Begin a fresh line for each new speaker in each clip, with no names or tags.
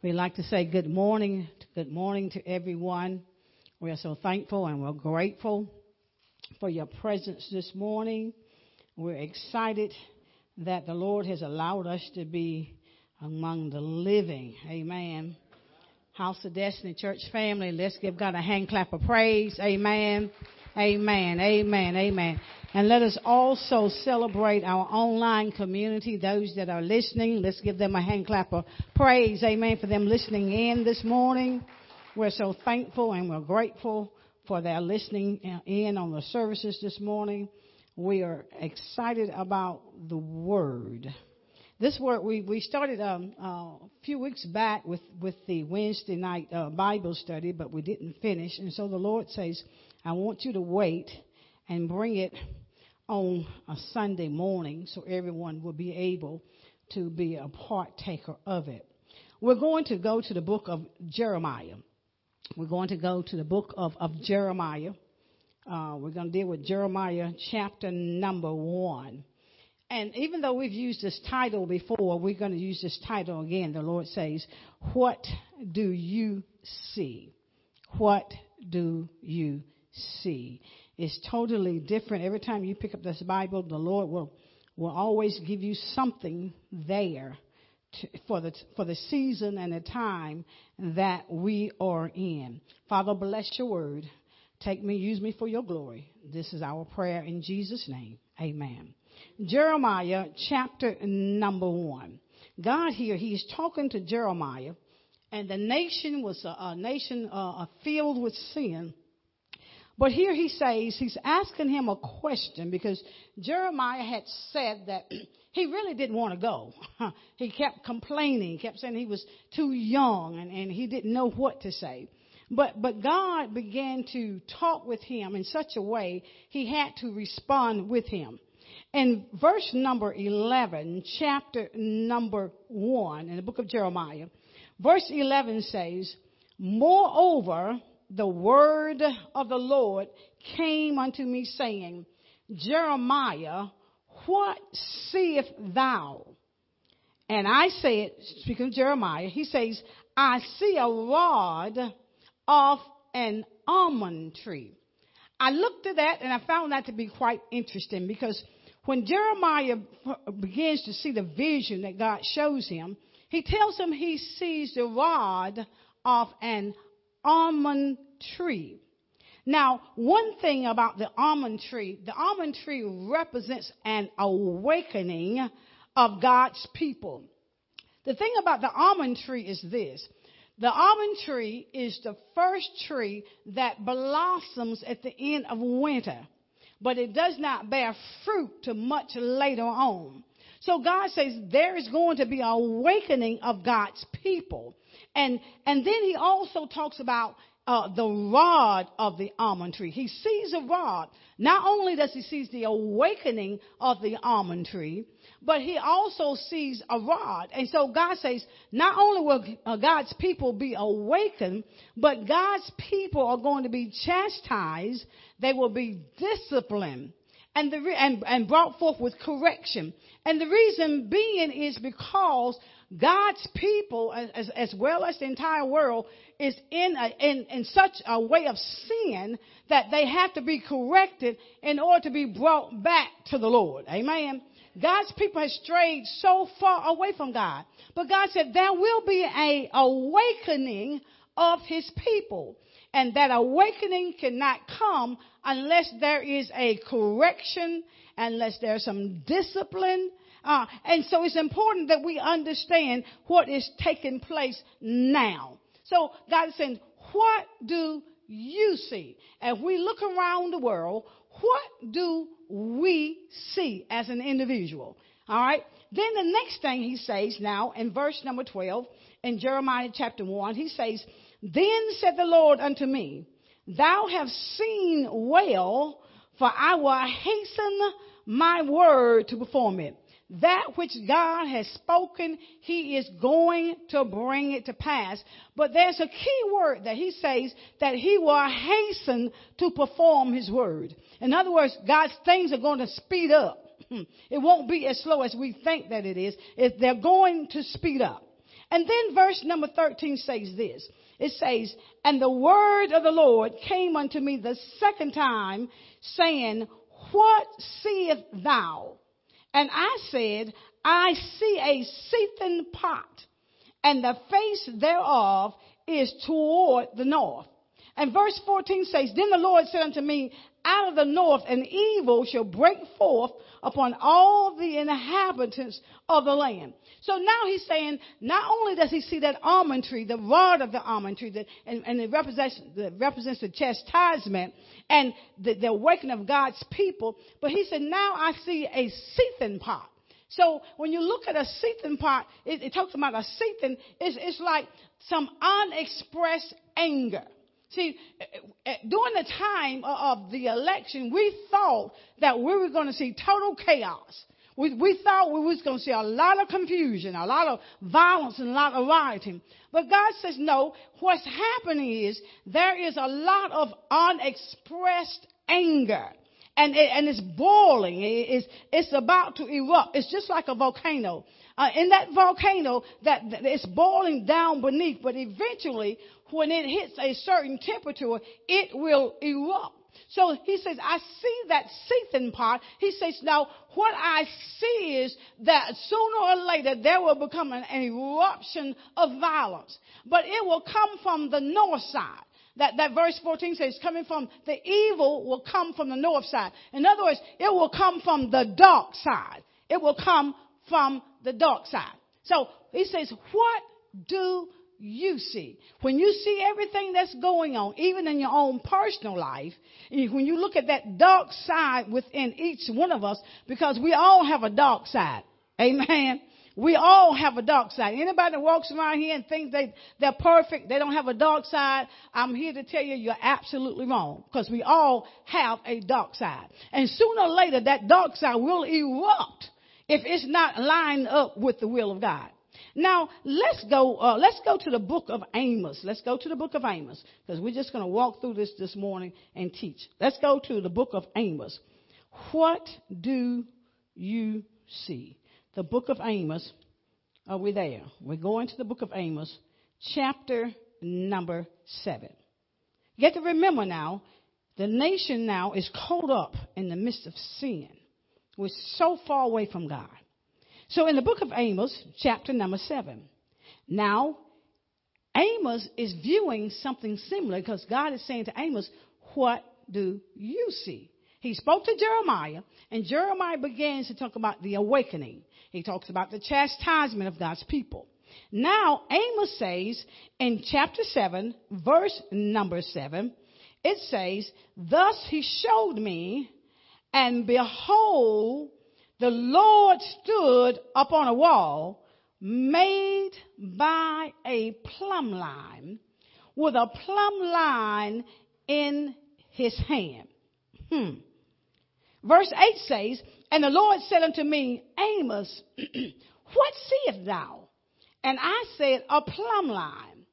We'd like to say good morning, good morning to everyone. We are so thankful and we're grateful for your presence this morning. We're excited that the Lord has allowed us to be among the living. Amen. House of Destiny Church family, let's give God a hand clap of praise. Amen. Amen. Amen. Amen. And let us also celebrate our online community, those that are listening. Let's give them a hand clap of praise. Amen. For them listening in this morning. We're so thankful and we're grateful for their listening in on the services this morning. We are excited about the word. This word we we started um, uh, a few weeks back with with the Wednesday night uh, Bible study, but we didn't finish, and so the Lord says, "I want you to wait and bring it on a Sunday morning so everyone will be able to be a partaker of it. We're going to go to the book of Jeremiah. We're going to go to the book of, of Jeremiah. Uh, we're going to deal with Jeremiah chapter number one. And even though we've used this title before, we're going to use this title again. The Lord says, What do you see? What do you see? Is totally different. Every time you pick up this Bible, the Lord will will always give you something there to, for the for the season and the time that we are in. Father, bless your word. Take me, use me for your glory. This is our prayer in Jesus' name. Amen. Jeremiah chapter number one. God here, he's talking to Jeremiah, and the nation was a, a nation uh, filled with sin but here he says, he's asking him a question because Jeremiah had said that he really didn't want to go. he kept complaining, kept saying he was too young and, and he didn't know what to say. But, but God began to talk with him in such a way he had to respond with him. In verse number 11, chapter number 1 in the book of Jeremiah, verse 11 says, Moreover, the word of the Lord came unto me saying, Jeremiah, what seest thou? And I said, speaking of Jeremiah, he says, I see a rod of an almond tree. I looked at that and I found that to be quite interesting because when Jeremiah begins to see the vision that God shows him, he tells him he sees the rod of an almond tree. Now, one thing about the almond tree, the almond tree represents an awakening of God's people. The thing about the almond tree is this. The almond tree is the first tree that blossoms at the end of winter, but it does not bear fruit till much later on. So God says there is going to be an awakening of God's people. And, and then he also talks about uh, the rod of the almond tree. He sees a rod. Not only does he see the awakening of the almond tree, but he also sees a rod. And so God says, not only will uh, God's people be awakened, but God's people are going to be chastised. They will be disciplined and, the, and, and brought forth with correction. And the reason being is because God's people, as, as well as the entire world, is in, a, in, in such a way of sin that they have to be corrected in order to be brought back to the Lord. Amen. God's people have strayed so far away from God. But God said there will be a awakening of his people. And that awakening cannot come unless there is a correction, unless there's some discipline, uh, and so it's important that we understand what is taking place now. So God is saying, what do you see? As we look around the world, what do we see as an individual? All right. Then the next thing he says now in verse number 12 in Jeremiah chapter 1, he says, Then said the Lord unto me, Thou hast seen well, for I will hasten my word to perform it that which God has spoken, He is going to bring it to pass. But there's a key word that He says that He will hasten to perform His word. In other words, God's things are going to speed up. It won't be as slow as we think that it is. They're going to speed up. And then verse number 13 says this. It says, And the word of the Lord came unto me the second time, saying, What seest thou? And I said, I see a seething pot, and the face thereof is toward the north. And verse 14 says, Then the Lord said unto me, Out of the north an evil shall break forth upon all the inhabitants of the land. So now he's saying, not only does he see that almond tree, the rod of the almond tree, and, and it represents, represents the chastisement and the, the awakening of God's people, but he said, now I see a seething pot. So when you look at a seething pot, it, it talks about a seething, it's, it's like some unexpressed anger. See, eh, eh, eh, during the time of the election, we thought that we were going to see total chaos. We, we thought we was going to see a lot of confusion, a lot of violence, and a lot of rioting. But God says, no, what's happening is there is a lot of unexpressed anger. And, it, and it's boiling. It, it's, it's about to erupt. It's just like a volcano. Uh, in that volcano, that, that it's boiling down beneath, but eventually, when it hits a certain temperature, it will erupt. So he says, I see that seething pot. He says, now what I see is that sooner or later there will become an, an eruption of violence. But it will come from the north side. That, that verse 14 says, coming from the evil will come from the north side. In other words, it will come from the dark side. It will come from the dark side. So he says, what do you see. When you see everything that's going on, even in your own personal life, when you look at that dark side within each one of us, because we all have a dark side. Amen. We all have a dark side. Anybody that walks around here and thinks they, they're perfect, they don't have a dark side, I'm here to tell you you're absolutely wrong. Because we all have a dark side. And sooner or later that dark side will erupt if it's not lined up with the will of God. Now, let's go, uh, let's go to the book of Amos. Let's go to the book of Amos because we're just going to walk through this this morning and teach. Let's go to the book of Amos. What do you see? The book of Amos. Are we there? We're going to the book of Amos, chapter number seven. You have to remember now, the nation now is caught up in the midst of sin. We're so far away from God. So in the book of Amos, chapter number seven, now Amos is viewing something similar because God is saying to Amos, What do you see? He spoke to Jeremiah, and Jeremiah begins to talk about the awakening. He talks about the chastisement of God's people. Now, Amos says in chapter 7, verse number 7, it says, Thus he showed me, and behold, the Lord stood upon a wall made by a plumb line with a plumb line in his hand. Hmm. Verse 8 says, And the Lord said unto me, Amos, what seest thou? And I said, A plumb line.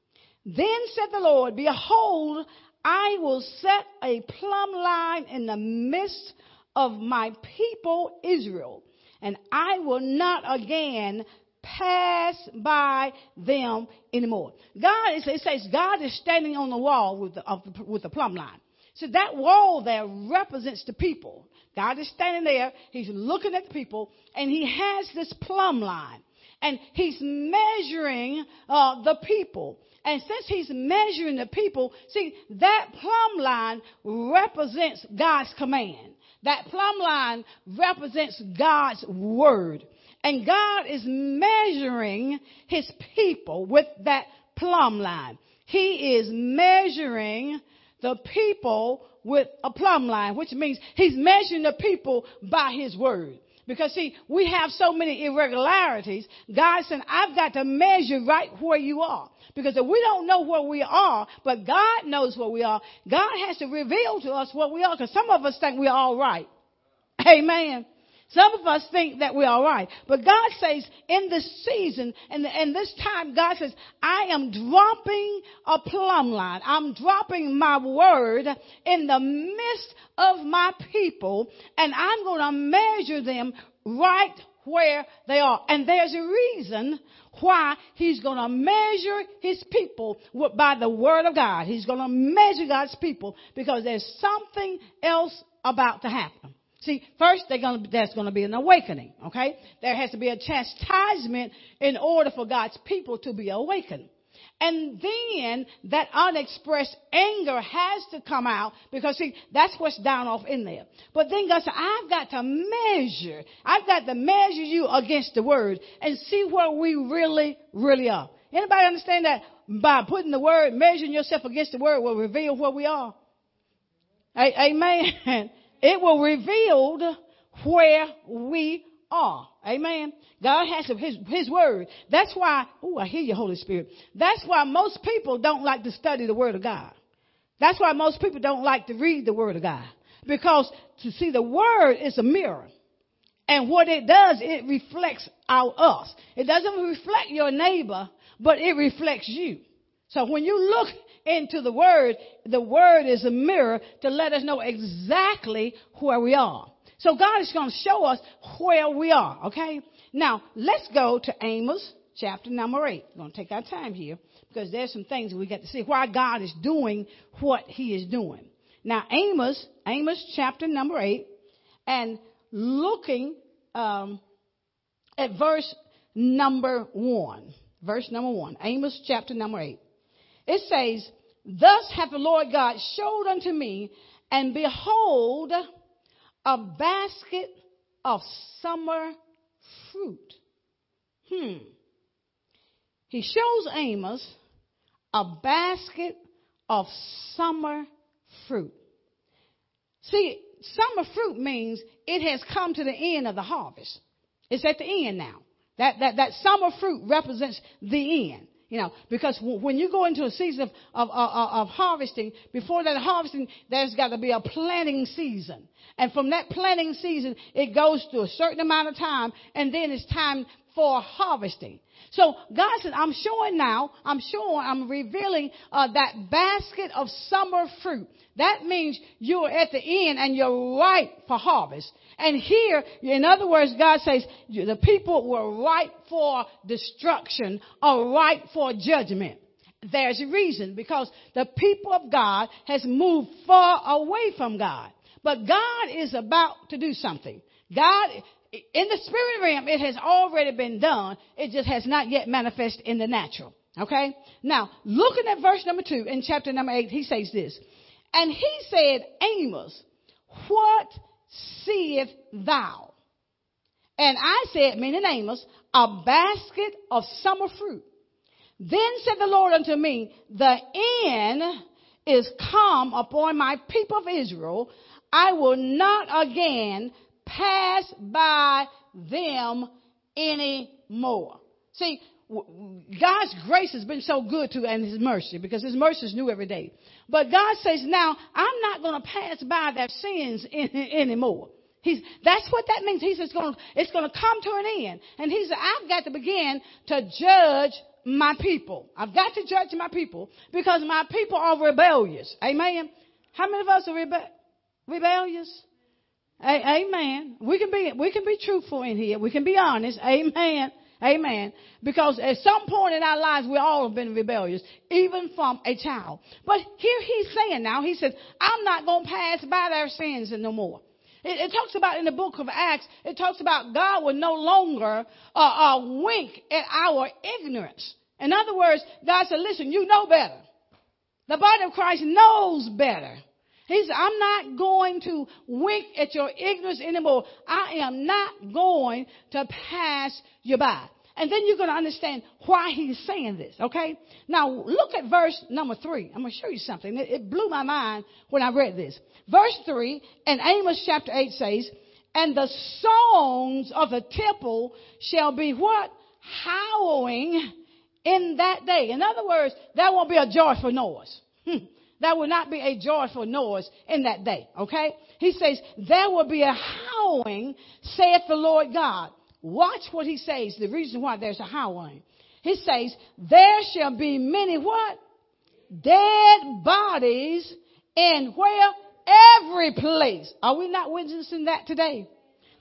Then said the Lord, Behold, I will set a plumb line in the midst of my people Israel, and I will not again pass by them anymore. God, it says God is standing on the wall with the, the, with the plumb line. So that wall there represents the people. God is standing there. He's looking at the people and he has this plumb line and he's measuring uh, the people. And since he's measuring the people, see, that plumb line represents God's command. That plumb line represents God's word. And God is measuring his people with that plumb line. He is measuring the people with a plumb line, which means he's measuring the people by his word. Because see, we have so many irregularities. God said, I've got to measure right where you are. Because if we don't know where we are, but God knows where we are, God has to reveal to us what we are. Because some of us think we're all right. Amen. Some of us think that we're all right. But God says in this season and, and this time, God says, I am dropping a plumb line. I'm dropping my word in the midst of my people and I'm going to measure them right where they are. And there's a reason why he's going to measure his people by the word of God. He's going to measure God's people because there's something else about to happen. See, first gonna, there's going to be an awakening, okay? There has to be a chastisement in order for God's people to be awakened. And then that unexpressed anger has to come out because see, that's what's down off in there. But then God said, I've got to measure. I've got to measure you against the word and see where we really, really are. Anybody understand that by putting the word, measuring yourself against the word will reveal where we are? Amen. It will reveal where we are. Amen. God has his, his word. That's why, oh, I hear you, Holy Spirit. That's why most people don't like to study the word of God. That's why most people don't like to read the word of God. Because to see the word is a mirror. And what it does, it reflects our us. It doesn't reflect your neighbor, but it reflects you. So when you look into the word, the word is a mirror to let us know exactly where we are. So God is going to show us where we are, okay? Now, let's go to Amos chapter number 8. We're going to take our time here because there's some things we got to see why God is doing what he is doing. Now, Amos, Amos chapter number 8, and looking um, at verse number 1. Verse number 1. Amos chapter number 8. It says, Thus hath the Lord God showed unto me, and behold, a basket of summer fruit. Hmm. He shows Amos a basket of summer fruit. See, summer fruit means it has come to the end of the harvest. It's at the end now. That, that, that summer fruit represents the end. You know, because when you go into a season of, of, of, of harvesting, before that harvesting, there's got to be a planting season. And from that planting season, it goes to a certain amount of time, and then it's time for harvesting. So God said, I'm showing now, I'm showing, I'm revealing uh, that basket of summer fruit. That means you're at the end and you're ripe for harvest. And here, in other words, God says the people were ripe for destruction or ripe for judgment. There's a reason because the people of God has moved far away from God. But God is about to do something. God, in the spirit realm, it has already been done. It just has not yet manifested in the natural. Okay? Now, looking at verse number two in chapter number eight, he says this. And he said, Amos, what seest thou? And I said, meaning Amos, a basket of summer fruit. Then said the Lord unto me, the end is come upon my people of Israel. I will not again pass by them anymore. See, God's grace has been so good to and His mercy because His mercy is new every day. But God says now, I'm not going to pass by their sins anymore. He's, that's what that means. He says going, it's going to come to an end. And he said, I've got to begin to judge my people. I've got to judge my people because my people are rebellious. Amen. How many of us are rebe- rebellious? A- amen. We can be, we can be truthful in here. We can be honest. Amen. Amen. Because at some point in our lives, we all have been rebellious, even from a child. But here he's saying now, he says, I'm not going to pass by their sins no more. It, it, talks about in the book of Acts, it talks about God will no longer uh, uh, wink at our ignorance. In other words, God said, listen, you know better. The body of Christ knows better. He said, I'm not going to wink at your ignorance anymore. I am not going to pass you by. And then you're going to understand why he's saying this, okay? Now, look at verse number three. I'm going to show you something. It, blew my mind when I read this. Verse three in Amos chapter 8 says, And the songs of the temple shall be what? Howling in that day. In other words, there won't be a joyful noise. Hmm. There will not be a joyful noise in that day. Okay? He says, there will be a howling, saith the Lord God. Watch what he says, the reason why there's a howling. He says, there shall be many what? Dead bodies in where? Every place. Are we not witnessing that today?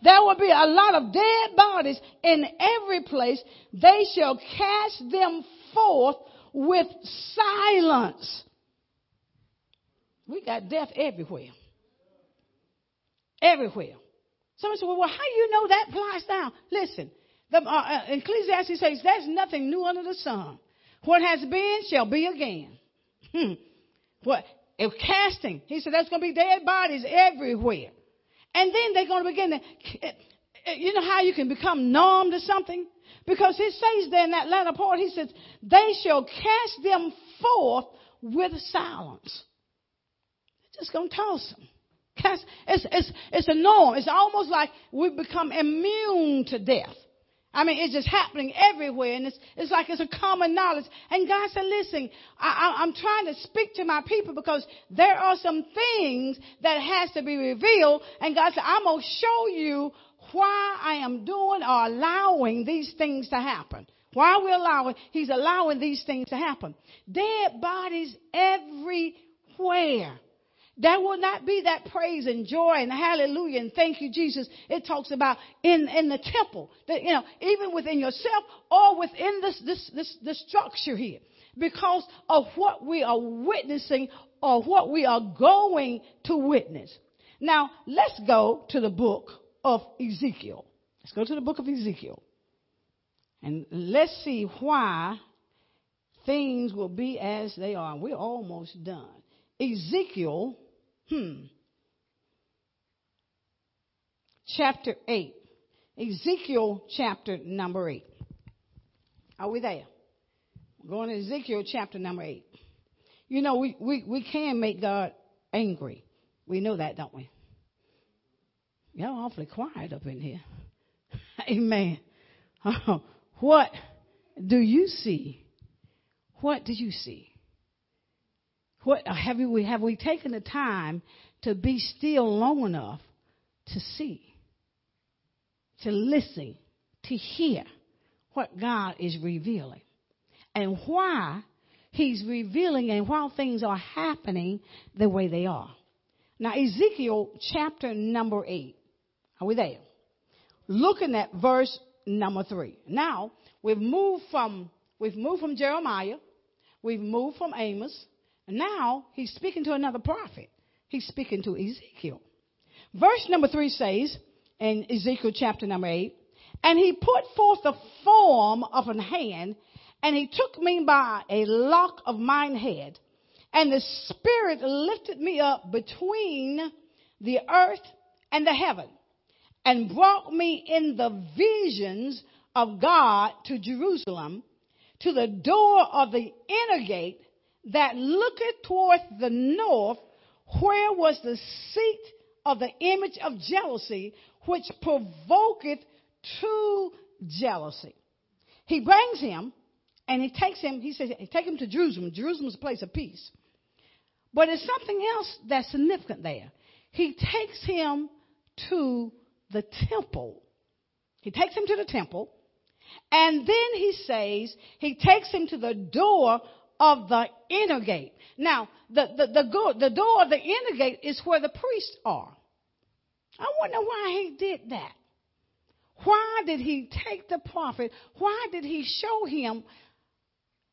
There will be a lot of dead bodies in every place. They shall cast them forth with silence. We got death everywhere. Everywhere. Someone said, well, how do you know that applies now? Listen, the, uh, uh, Ecclesiastes says there's nothing new under the sun. What has been shall be again. Hmm. What? If casting, he said there's going to be dead bodies everywhere. And then they're going to begin to, you know how you can become numb to something? Because he says there in that latter part, he says, they shall cast them forth with silence. Just going to toss them. It's, it's, it's a norm. It's almost like we become immune to death. I mean, it's just happening everywhere, and it's, it's like it's a common knowledge. And God said, listen, I, I, I'm trying to speak to my people because there are some things that has to be revealed. And God said, I'm going to show you why I am doing or allowing these things to happen. Why we're allowing, He's allowing these things to happen. Dead bodies everywhere. There will not be that praise and joy and hallelujah and thank you, Jesus. It talks about in, in the temple, that, you know, even within yourself or within this, this, this, this structure here. Because of what we are witnessing or what we are going to witness. Now, let's go to the book of Ezekiel. Let's go to the book of Ezekiel. And let's see why things will be as they are. We're almost done. Ezekiel Hmm. Chapter 8. Ezekiel chapter number 8. Are we there? We're going to Ezekiel chapter number 8. You know, we, we, we can make God angry. We know that, don't we? Y'all awfully quiet up in here. Amen. what do you see? What do you see? What have we have we taken the time to be still long enough to see, to listen, to hear what God is revealing and why He's revealing and why things are happening the way they are. Now, Ezekiel chapter number eight. Are we there? Looking at verse number three. Now, we've moved from, we've moved from Jeremiah. We've moved from Amos. Now he's speaking to another prophet. He's speaking to Ezekiel. Verse number three says in Ezekiel chapter number eight, and he put forth the form of an hand, and he took me by a lock of mine head, and the Spirit lifted me up between the earth and the heaven, and brought me in the visions of God to Jerusalem, to the door of the inner gate that looketh toward the north, where was the seat of the image of jealousy, which provoketh to jealousy. He brings him and he takes him, he says, take him to Jerusalem. Jerusalem is a place of peace. But there's something else that's significant there. He takes him to the temple. He takes him to the temple. And then he says, he takes him to the door of the inner gate. Now, the, the, the, go, the door of the inner gate is where the priests are. I wonder why he did that. Why did he take the prophet? Why did he show him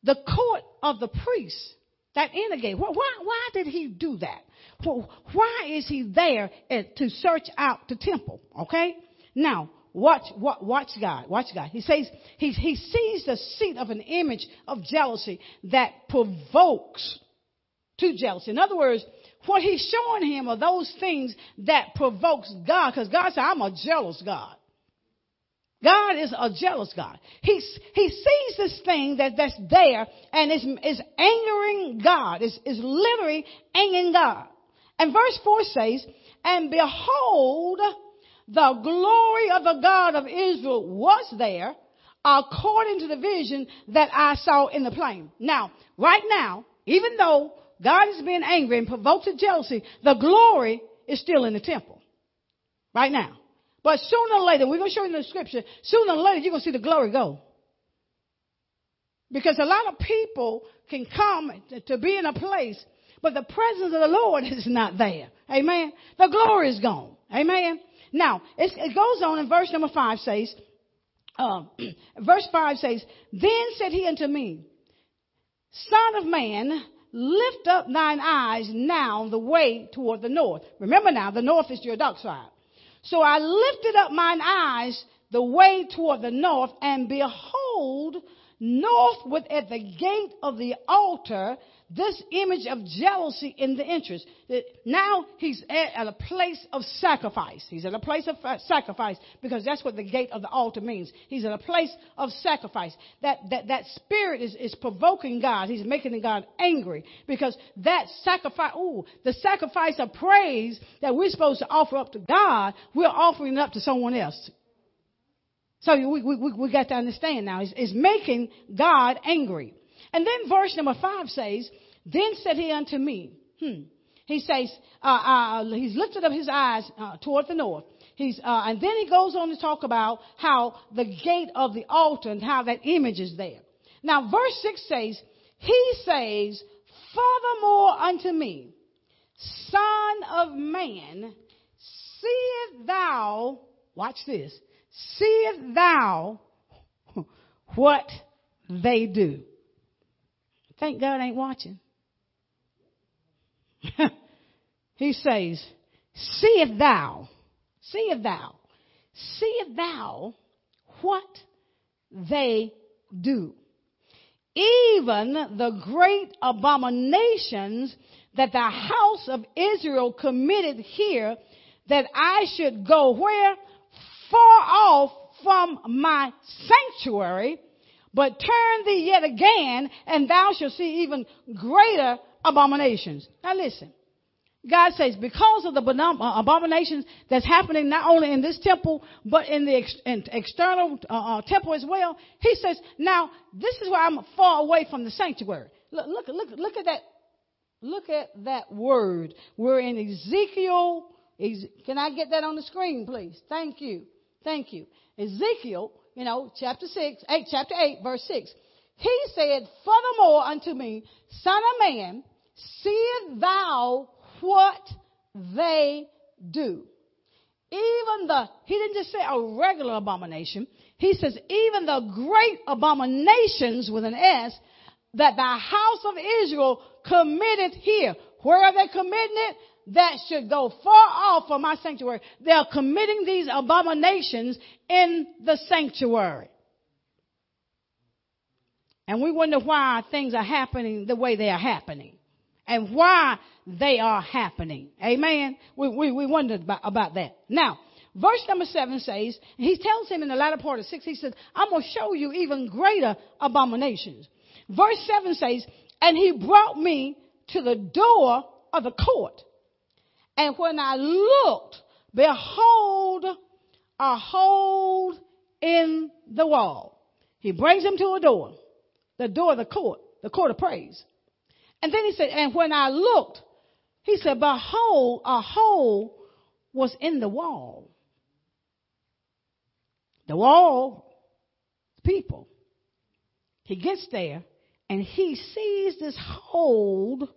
the court of the priests, that inner gate? Why, why did he do that? Why is he there to search out the temple? Okay? Now, Watch, watch, watch God. Watch God. He says he, he sees the seat of an image of jealousy that provokes to jealousy. In other words, what he's showing him are those things that provokes God, because God said, I'm a jealous God. God is a jealous God. He, he sees this thing that, that's there and is, is angering God. Is, is literally angering God. And verse 4 says, And behold, the glory of the God of Israel was there according to the vision that I saw in the plain. Now, right now, even though God is being angry and provoked to jealousy, the glory is still in the temple. Right now. But sooner or later, we're going to show you in the scripture, sooner or later you're going to see the glory go. Because a lot of people can come to be in a place, but the presence of the Lord is not there. Amen. The glory is gone. Amen. Now, it goes on in verse number 5 says, uh, verse 5 says, Then said he unto me, Son of man, lift up thine eyes now the way toward the north. Remember now, the north is your dark side. So I lifted up mine eyes the way toward the north, and behold, northward at the gate of the altar this image of jealousy in the interest. That now he's at a place of sacrifice. He's at a place of uh, sacrifice because that's what the gate of the altar means. He's at a place of sacrifice. That, that, that spirit is, is provoking God. He's making God angry because that sacrifice, ooh, the sacrifice of praise that we're supposed to offer up to God, we're offering it up to someone else. So we, we, we got to understand now. It's, it's making God angry. And then verse number five says, Then said he unto me, hmm. He says, uh, uh, he's lifted up his eyes uh, toward the north. He's, uh, and then he goes on to talk about how the gate of the altar and how that image is there. Now, verse 6 says, He says, Furthermore unto me, Son of man, seest thou, watch this, seest thou what they do. Thank God ain't watching. he says, Seest thou, seest thou, seest thou what they do. Even the great abominations that the house of Israel committed here, that I should go where? Far off from my sanctuary but turn thee yet again, and thou shalt see even greater abominations. Now listen. God says, because of the uh, abominations that's happening not only in this temple, but in the ex- in external uh, uh, temple as well, He says, now this is where I'm far away from the sanctuary. Look, look, look, look at that. Look at that word. We're in Ezekiel. Can I get that on the screen, please? Thank you. Thank you. Ezekiel you know, chapter 6, 8, chapter 8, verse 6. He said, Furthermore unto me, Son of man, seest thou what they do? Even the, he didn't just say a regular abomination. He says, even the great abominations with an S that the house of Israel committed here. Where are they committing it? That should go far off from my sanctuary. They are committing these abominations in the sanctuary. And we wonder why things are happening the way they are happening. And why they are happening. Amen. We, we, we wondered about, about that. Now, verse number seven says, he tells him in the latter part of six, he says, I'm going to show you even greater abominations. Verse seven says, and he brought me to the door of the court and when I looked, behold, a hole in the wall. He brings him to a door, the door of the court, the court of praise. And then he said, and when I looked, he said, behold, a hole was in the wall. The wall, people. He gets there and he sees this hole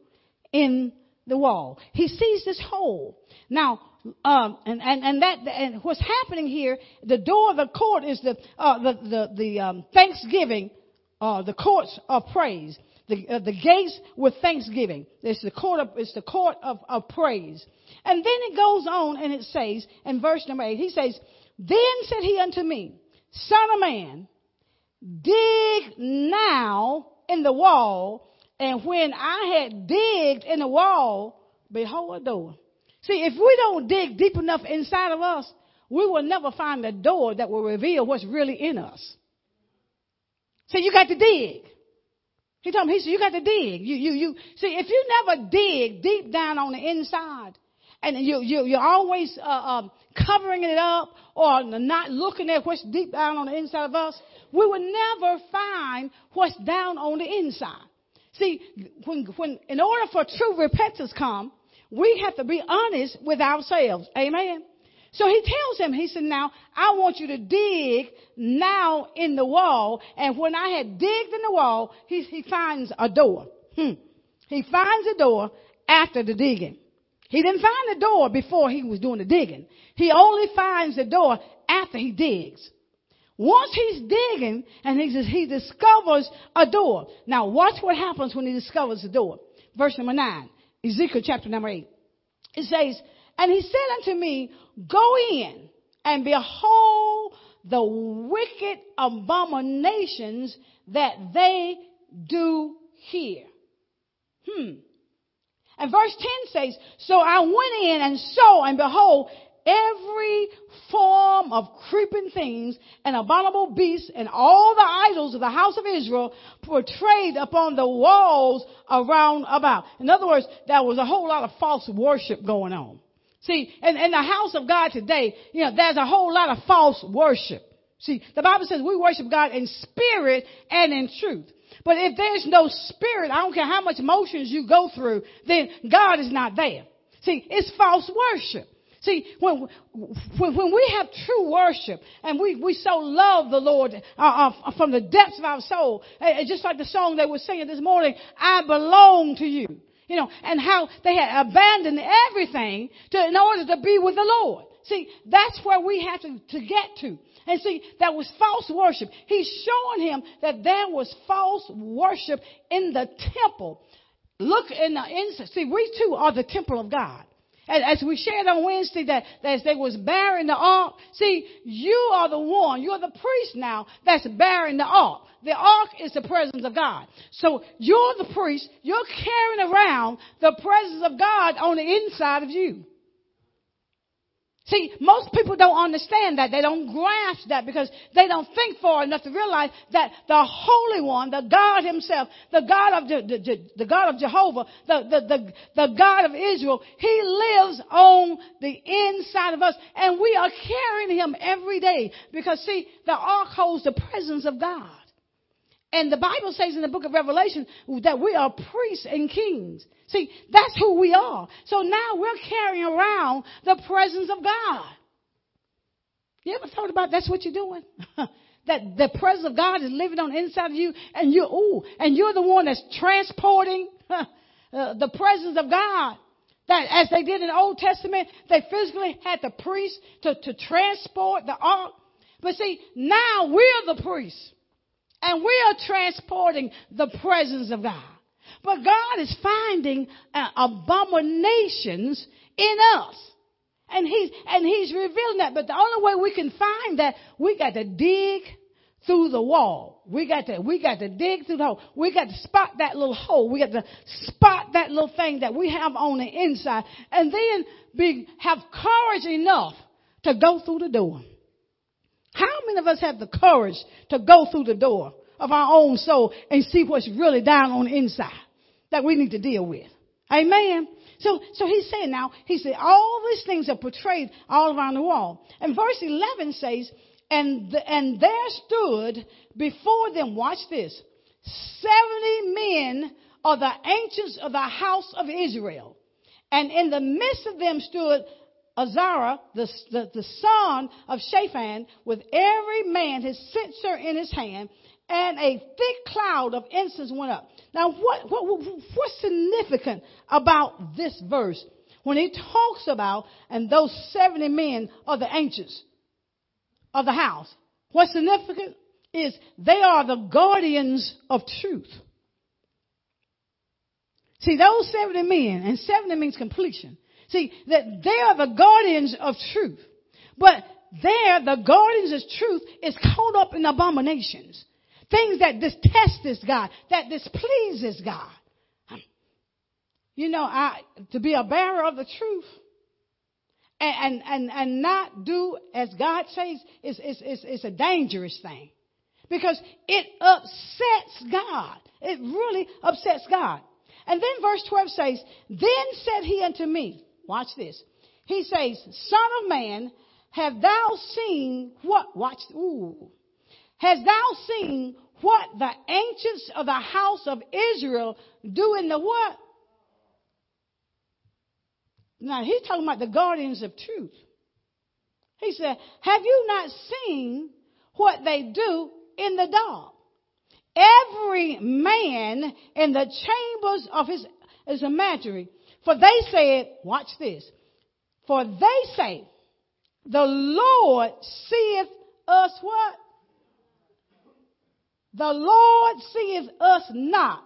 in the wall. He sees this hole. Now, um, and, and, and that, and what's happening here, the door of the court is the, uh, the, the, the, um, thanksgiving, uh, the courts of praise. The, uh, the gates with thanksgiving. It's the court of, it's the court of, of praise. And then it goes on and it says, in verse number eight, he says, Then said he unto me, Son of man, dig now in the wall and when I had digged in the wall, behold a door. See, if we don't dig deep enough inside of us, we will never find the door that will reveal what's really in us. So you got to dig. He told me, he said, you got to dig. You, you, you, see, if you never dig deep down on the inside, and you, you, you're always uh, um, covering it up or not looking at what's deep down on the inside of us, we will never find what's down on the inside. See, when, when, in order for true repentance come, we have to be honest with ourselves. Amen. So he tells him, he said, now I want you to dig now in the wall. And when I had digged in the wall, he, he finds a door. Hmm. He finds a door after the digging. He didn't find the door before he was doing the digging. He only finds the door after he digs. Once he's digging and he, says he discovers a door. Now watch what happens when he discovers the door. Verse number nine, Ezekiel chapter number eight. It says, and he said unto me, go in and behold the wicked abominations that they do here. Hmm. And verse 10 says, So I went in and saw, and behold, every form of creeping things and abominable beasts and all the idols of the house of Israel portrayed upon the walls around about. In other words, there was a whole lot of false worship going on. See, in, in the house of God today, you know, there's a whole lot of false worship. See, the Bible says we worship God in spirit and in truth. But if there's no spirit, I don't care how much motions you go through, then God is not there. See, it's false worship. See, when, when, when we have true worship and we, we so love the Lord uh, uh, from the depths of our soul, uh, just like the song they were singing this morning, I belong to you. You know, and how they had abandoned everything to, in order to be with the Lord. See, that's where we have to, to get to. And see, that was false worship. He's showing him that there was false worship in the temple. Look in the inside. See, we too are the temple of God. As we shared on Wednesday that, that as they was bearing the ark, see, you are the one, you're the priest now that's bearing the ark. The ark is the presence of God. So you're the priest, you're carrying around the presence of God on the inside of you. See, most people don't understand that. They don't grasp that because they don't think far enough to realize that the Holy One, the God Himself, the God of the, the, God of Jehovah, the, the, the, the God of Israel, He lives on the inside of us and we are carrying Him every day because see, the ark holds the presence of God. And the Bible says in the book of Revelation that we are priests and kings. See, that's who we are. So now we're carrying around the presence of God. You ever thought about that's what you're doing? that the presence of God is living on the inside of you and you ooh, and you're the one that's transporting uh, the presence of God. That as they did in the Old Testament, they physically had the priest to, to transport the ark. But see, now we're the priests. And we are transporting the presence of God. But God is finding uh, abominations in us. And he's, and he's revealing that. But the only way we can find that, we got to dig through the wall. We got to, we got to dig through the hole. We got to spot that little hole. We got to spot that little thing that we have on the inside and then be, have courage enough to go through the door. How many of us have the courage to go through the door of our own soul and see what's really down on the inside that we need to deal with? Amen. So, so he's saying now, he said, all these things are portrayed all around the wall. And verse 11 says, and, the, and there stood before them, watch this, 70 men of the ancients of the house of Israel. And in the midst of them stood Azariah, the, the, the son of Shaphan, with every man his censer in his hand, and a thick cloud of incense went up. Now, what, what, what's significant about this verse? When he talks about, and those 70 men are the ancients of the house, what's significant is they are the guardians of truth. See, those 70 men, and 70 means completion. See, that they are the guardians of truth. But there, the guardians of truth is caught up in abominations. Things that detest this God, that displeases God. Um, you know, I, to be a bearer of the truth and, and, and not do as God says is, is, is, is a dangerous thing. Because it upsets God. It really upsets God. And then verse 12 says, Then said he unto me, Watch this. He says, Son of man, have thou seen what? Watch. Ooh. Has thou seen what the ancients of the house of Israel do in the what? Now he's talking about the guardians of truth. He said, Have you not seen what they do in the dark? Every man in the chambers of his, his imagery For they said, watch this. For they say, the Lord seeth us what? The Lord seeth us not.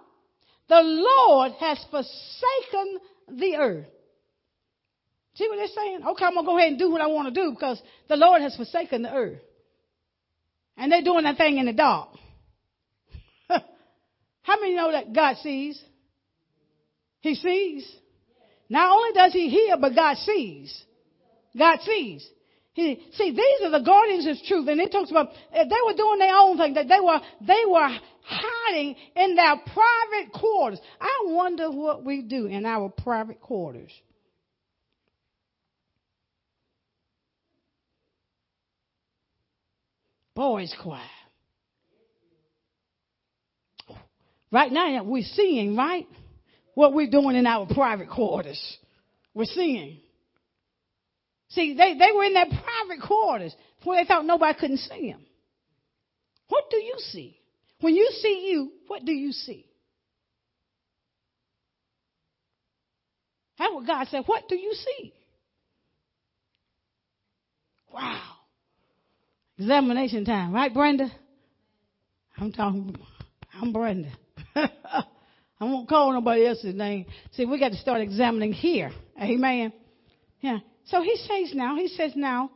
The Lord has forsaken the earth. See what they're saying? Okay, I'm going to go ahead and do what I want to do because the Lord has forsaken the earth. And they're doing that thing in the dark. How many know that God sees? He sees. Not only does he hear, but God sees. God sees. He, see, these are the guardians of truth, and it talks about eh, they were doing their own thing. That they were they were hiding in their private quarters. I wonder what we do in our private quarters. Boys choir. Right now, we're seeing, right? What we're doing in our private quarters. We're seeing. See, they, they were in their private quarters where they thought nobody couldn't see them. What do you see? When you see you, what do you see? That's what God said. What do you see? Wow. Examination time, right, Brenda? I'm talking, I'm Brenda. I won't call nobody else's name. See, we got to start examining here. Amen. Yeah. So he says now, he says now,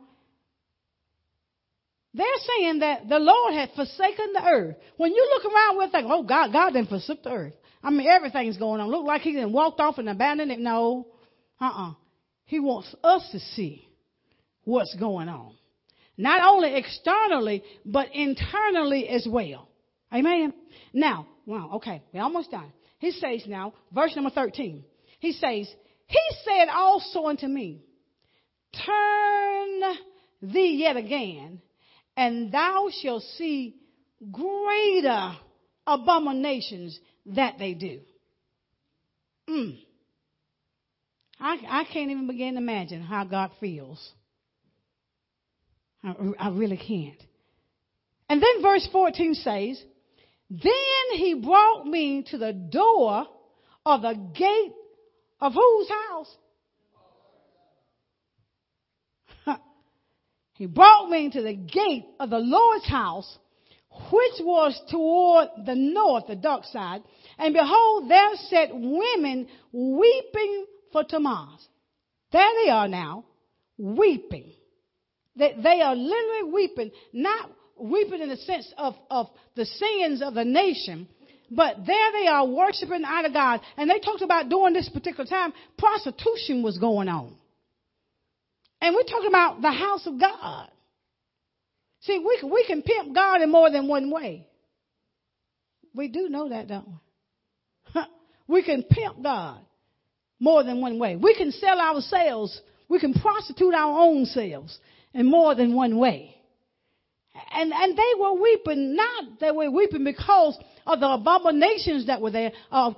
they're saying that the Lord had forsaken the earth. When you look around, we're thinking, oh, God, God didn't forsake the earth. I mean, everything's going on. Look like he didn't walked off and abandoned it. No. Uh-uh. He wants us to see what's going on. Not only externally, but internally as well. Amen. Now, wow, okay, we're almost done. He says now, verse number 13. He says, He said also unto me, Turn thee yet again, and thou shalt see greater abominations that they do. Mm. I, I can't even begin to imagine how God feels. I, I really can't. And then verse 14 says, Then he brought me to the door of the gate of whose house? He brought me to the gate of the Lord's house, which was toward the north, the dark side. And behold, there sat women weeping for Tammuz. There they are now, weeping. They, they are literally weeping, not weeping in the sense of, of the sins of the nation, but there they are worshiping idol God. And they talked about during this particular time, prostitution was going on. And we're talking about the house of God. See, we can, we can pimp God in more than one way. We do know that, don't we? we can pimp God more than one way. We can sell ourselves. We can prostitute our own selves in more than one way. And, and they were weeping, not they were weeping because of the abominations that were there, or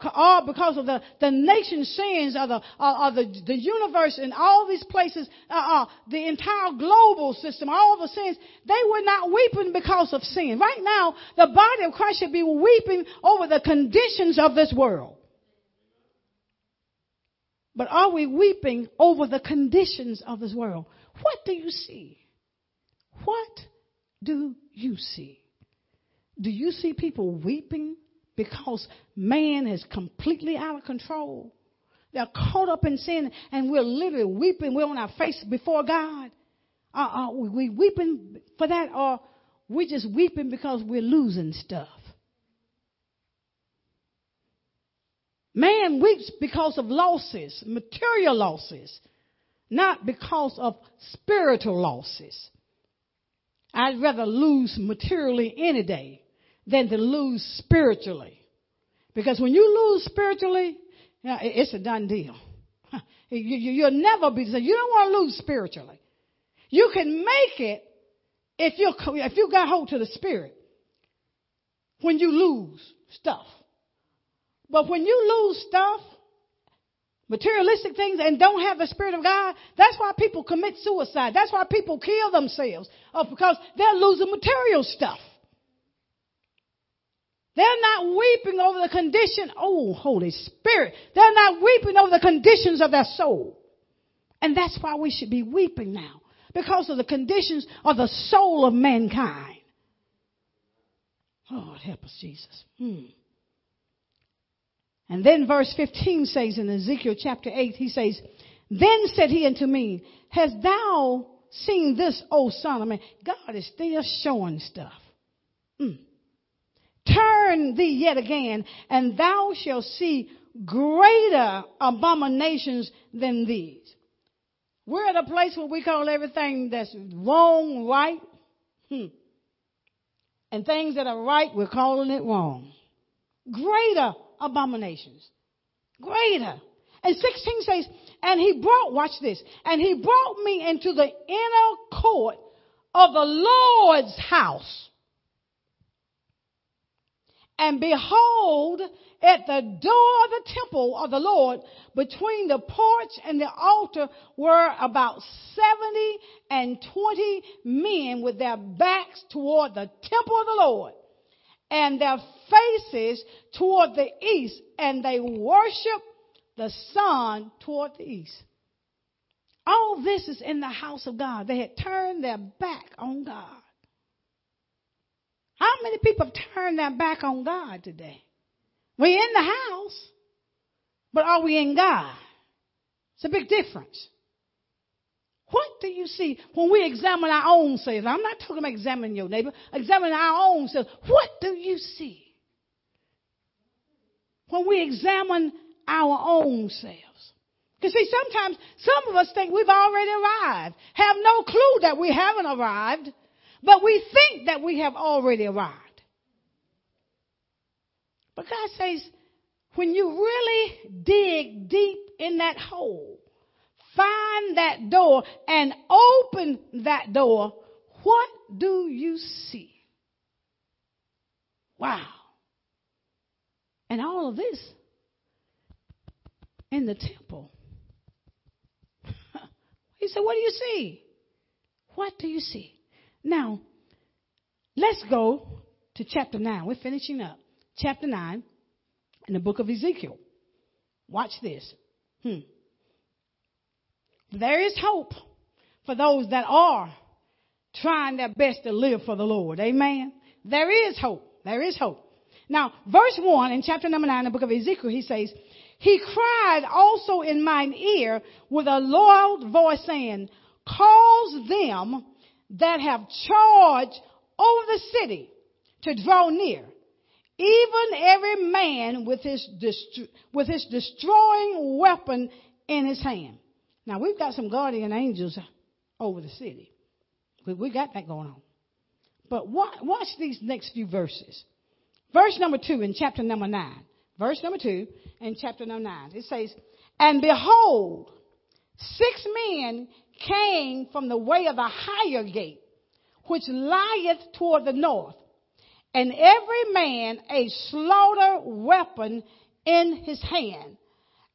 because of the, the nation sins of the, uh, of the, the universe and all these places, uh, uh, the entire global system, all the sins, they were not weeping because of sin. Right now, the body of Christ should be weeping over the conditions of this world. But are we weeping over the conditions of this world? What do you see? What do you see? Do you see people weeping because man is completely out of control? They're caught up in sin and we're literally weeping. We're on our face before God. Uh-uh, Are, we weeping for that or we're just weeping because we're losing stuff? Man weeps because of losses, material losses, not because of spiritual losses. I'd rather lose materially any day than to lose spiritually. Because when you lose spiritually, it's a done deal. You, will never be, you don't want to lose spiritually. You can make it if you if you got hold to the spirit when you lose stuff. But when you lose stuff, materialistic things, and don't have the spirit of God, that's why people commit suicide. That's why people kill themselves uh, because they're losing material stuff. They're not weeping over the condition. Oh, Holy Spirit. They're not weeping over the conditions of their soul. And that's why we should be weeping now. Because of the conditions of the soul of mankind. Lord, help us, Jesus. Hmm. And then verse 15 says in Ezekiel chapter 8, he says, Then said he unto me, Hast thou seen this, O son of man? God is still showing stuff. Mm. Turn thee yet again, and thou shalt see greater abominations than these. We're at a place where we call everything that's wrong right. Hmm. And things that are right, we're calling it wrong. Greater abominations. Greater. And 16 says, and he brought, watch this, and he brought me into the inner court of the Lord's house. And behold, at the door of the temple of the Lord, between the porch and the altar, were about 70 and 20 men with their backs toward the temple of the Lord and their faces toward the east, and they worship the sun toward the east. All this is in the house of God. They had turned their back on God. How many people have turned their back on God today? We're in the house, but are we in God? It's a big difference. What do you see when we examine our own selves? I'm not talking about examining your neighbor, examine our own selves. What do you see? When we examine our own selves. Because see, sometimes some of us think we've already arrived, have no clue that we haven't arrived, but we think that we have already arrived. But God says, when you really dig deep in that hole, find that door and open that door, what do you see? Wow. And all of this in the temple. he said, What do you see? What do you see? Now, let's go to chapter 9. We're finishing up. Chapter 9 in the book of Ezekiel. Watch this. Hmm. There is hope for those that are trying their best to live for the Lord. Amen. There is hope. There is hope. Now, verse 1 in chapter number 9 in the book of Ezekiel, he says, He cried also in mine ear with a loud voice saying, Cause them that have charge over the city to draw near, even every man with his, dest- with his destroying weapon in his hand. Now we've got some guardian angels over the city. We, we got that going on. But watch, watch these next few verses. Verse number two in chapter number nine. Verse number two in chapter number nine. It says, And behold, six men came from the way of the higher gate, which lieth toward the north, and every man a slaughter weapon in his hand.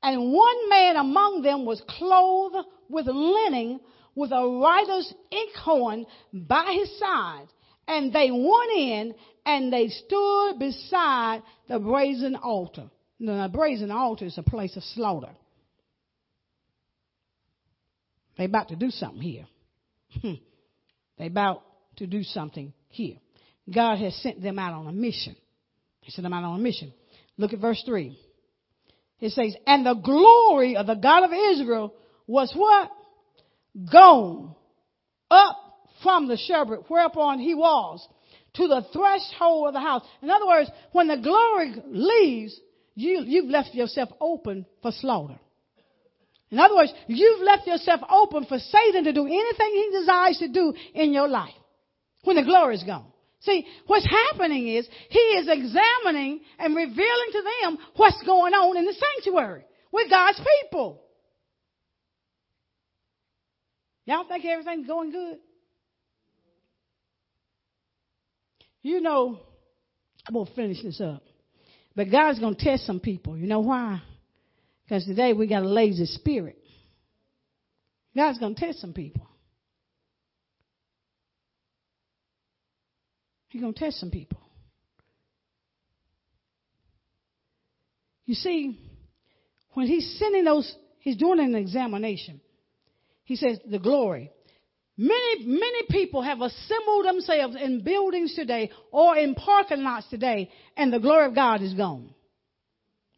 And one man among them was clothed with linen, with a writer's inkhorn by his side. And they went in and they stood beside the brazen altar. Now, the brazen altar is a place of slaughter. They about to do something here. Hmm. they about to do something here. God has sent them out on a mission. He sent them out on a mission. Look at verse 3. It says, and the glory of the God of Israel was what? Gone up from the cherub whereupon he was to the threshold of the house. In other words, when the glory leaves, you, you've left yourself open for slaughter. In other words, you've left yourself open for Satan to do anything he desires to do in your life when the glory is gone. See, what's happening is he is examining and revealing to them what's going on in the sanctuary with God's people. Y'all think everything's going good? You know, I'm going to finish this up. But God's going to test some people. You know why? Because today we got a lazy spirit. God's going to test some people. He's going to test some people. You see, when he's sending those, he's doing an examination. He says, the glory. Many, many people have assembled themselves in buildings today or in parking lots today, and the glory of God is gone.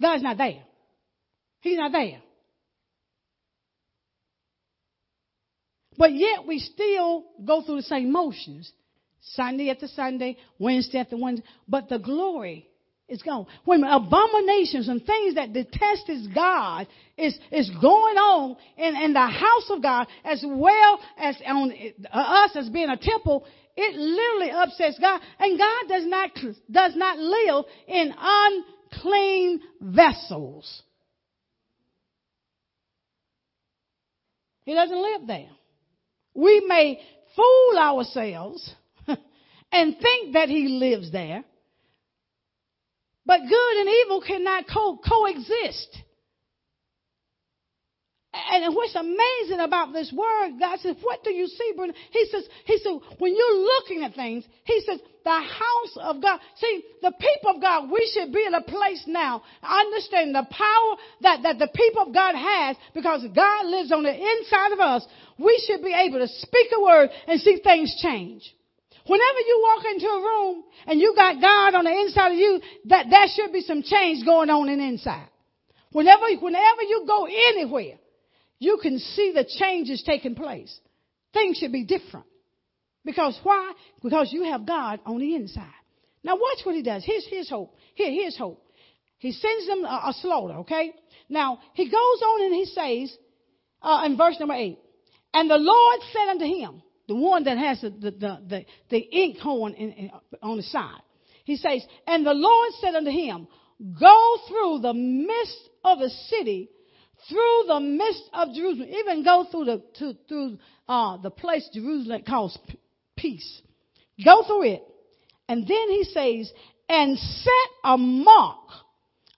God's not there. He's not there. But yet we still go through the same motions. Sunday after Sunday, Wednesday after Wednesday. But the glory is gone. When abominations and things that detests God is, is going on in, in the house of God as well as on uh, us as being a temple, it literally upsets God. And God does not, does not live in unclean vessels. He doesn't live there. We may fool ourselves and think that he lives there, but good and evil cannot co- coexist. And what's amazing about this word, God says, what do you see, Brenda? He says, he said, when you're looking at things, he says, the house of God. See, the people of God, we should be in a place now, understanding the power that, that the people of God has because God lives on the inside of us. We should be able to speak a word and see things change. Whenever you walk into a room and you got God on the inside of you, that there should be some change going on in the inside. Whenever, whenever you go anywhere, you can see the changes taking place. Things should be different. Because why? Because you have God on the inside. Now watch what he does. Here's his hope. Here, here's hope. He sends them a, a slaughter, okay? Now, he goes on and he says, uh, in verse number eight, and the Lord said unto him, the one that has the, the, the, the, ink horn in, in, on the side. He says, and the Lord said unto him, go through the midst of the city, through the midst of Jerusalem, even go through the, to, through, uh, the place Jerusalem calls peace. Go through it. And then he says, and set a mark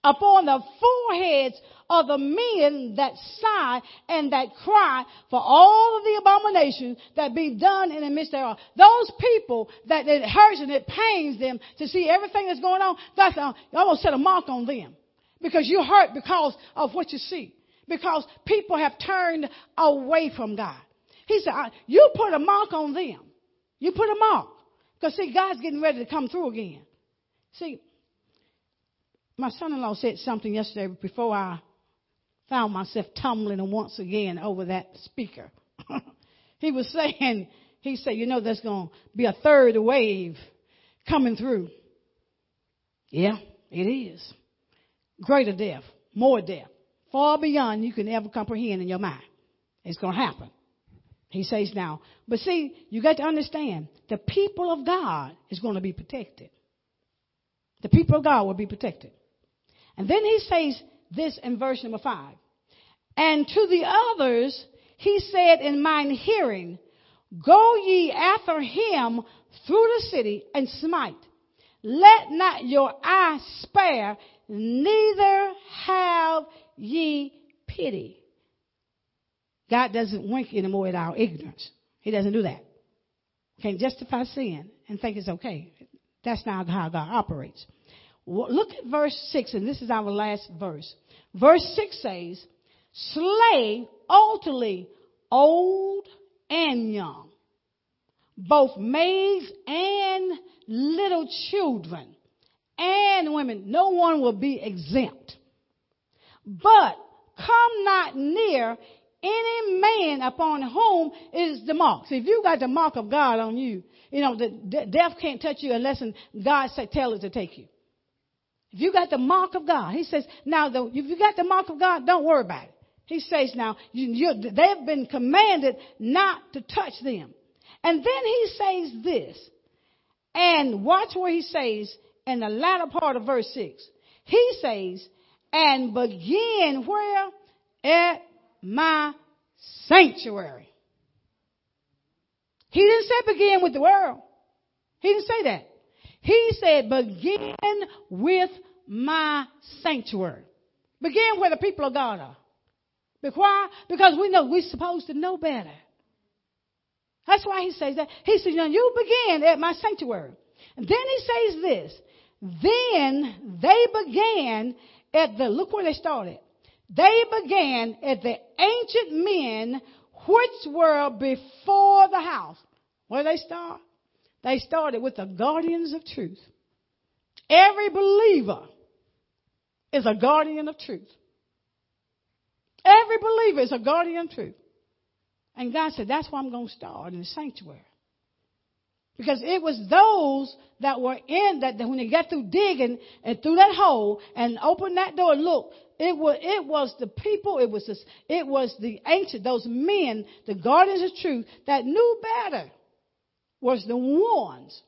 upon the foreheads of the men that sigh and that cry for all of the abominations that be done in the midst thereof. Those people that it hurts and it pains them to see everything that's going on, that's, uh, to set a mark on them. Because you're hurt because of what you see. Because people have turned away from God. He said, you put a mark on them. You put a mark. Because see, God's getting ready to come through again. See, my son-in-law said something yesterday before I found myself tumbling once again over that speaker. he was saying, he said, you know, there's going to be a third wave coming through. Yeah, it is. Greater death, more death, far beyond you can ever comprehend in your mind. It's going to happen. He says now, but see, you got to understand, the people of God is going to be protected. The people of God will be protected. And then he says this in verse number five. And to the others, he said in mine hearing, Go ye after him through the city and smite. Let not your eye spare, neither have ye pity. God doesn't wink anymore at our ignorance. He doesn't do that. Can't justify sin and think it's okay. That's not how God operates. Look at verse 6, and this is our last verse. Verse 6 says, Slay utterly old and young, both maids and little children and women. No one will be exempt. But come not near any man upon whom is the mark. See, if you got the mark of God on you, you know, the, the death can't touch you unless God say, tell it to take you. If you got the mark of God, he says, now the, if you got the mark of God, don't worry about it. He says now, you, they've been commanded not to touch them. And then he says this, and watch where he says in the latter part of verse 6. He says, and begin where? At my sanctuary. He didn't say begin with the world. He didn't say that. He said begin with my sanctuary. Begin where the people of God are. Why? Because we know we're supposed to know better. That's why he says that. He says, now you begin at my sanctuary. And then he says this. Then they began at the, look where they started. They began at the ancient men which were before the house. Where they start? They started with the guardians of truth. Every believer is a guardian of truth. Every believer is a guardian of truth. And God said, that's why I'm going to start in the sanctuary. Because it was those that were in that, that when they got through digging and through that hole and opened that door look, it was, it was the people, it was, the, it was the ancient, those men, the guardians of truth that knew better was the ones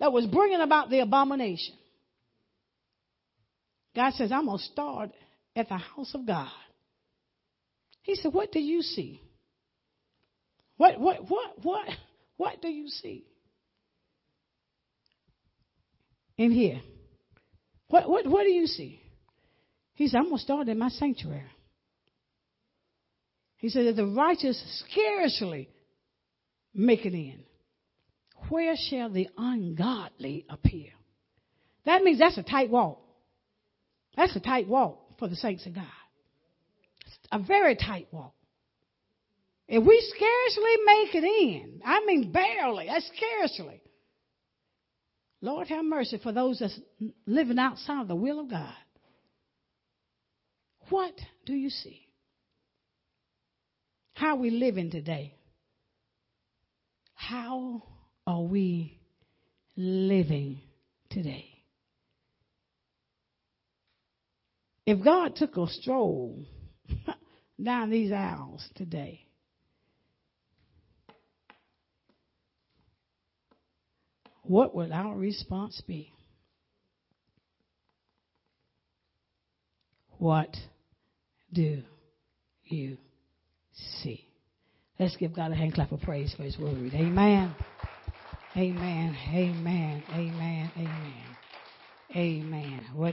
that was bringing about the abomination. God says, I'm going to start at the house of God. He said, what do you see? What, what, what, what? What do you see? In here. What, what, what do you see? He said, I'm going to start in my sanctuary. He said that the righteous scarcely make it in. Where shall the ungodly appear? That means that's a tight walk. That's a tight walk for the saints of God. a very tight walk. If we scarcely make it in, I mean barely, that's scarcely. Lord have mercy for those that's living outside of the will of God. What do you see? How are we living today? How are we living today? If God took a stroll down these aisles today, what would our response be? What do you see? Let's give God a hand clap of praise for his word. Amen. Amen. Amen. Amen. Amen. Amen. What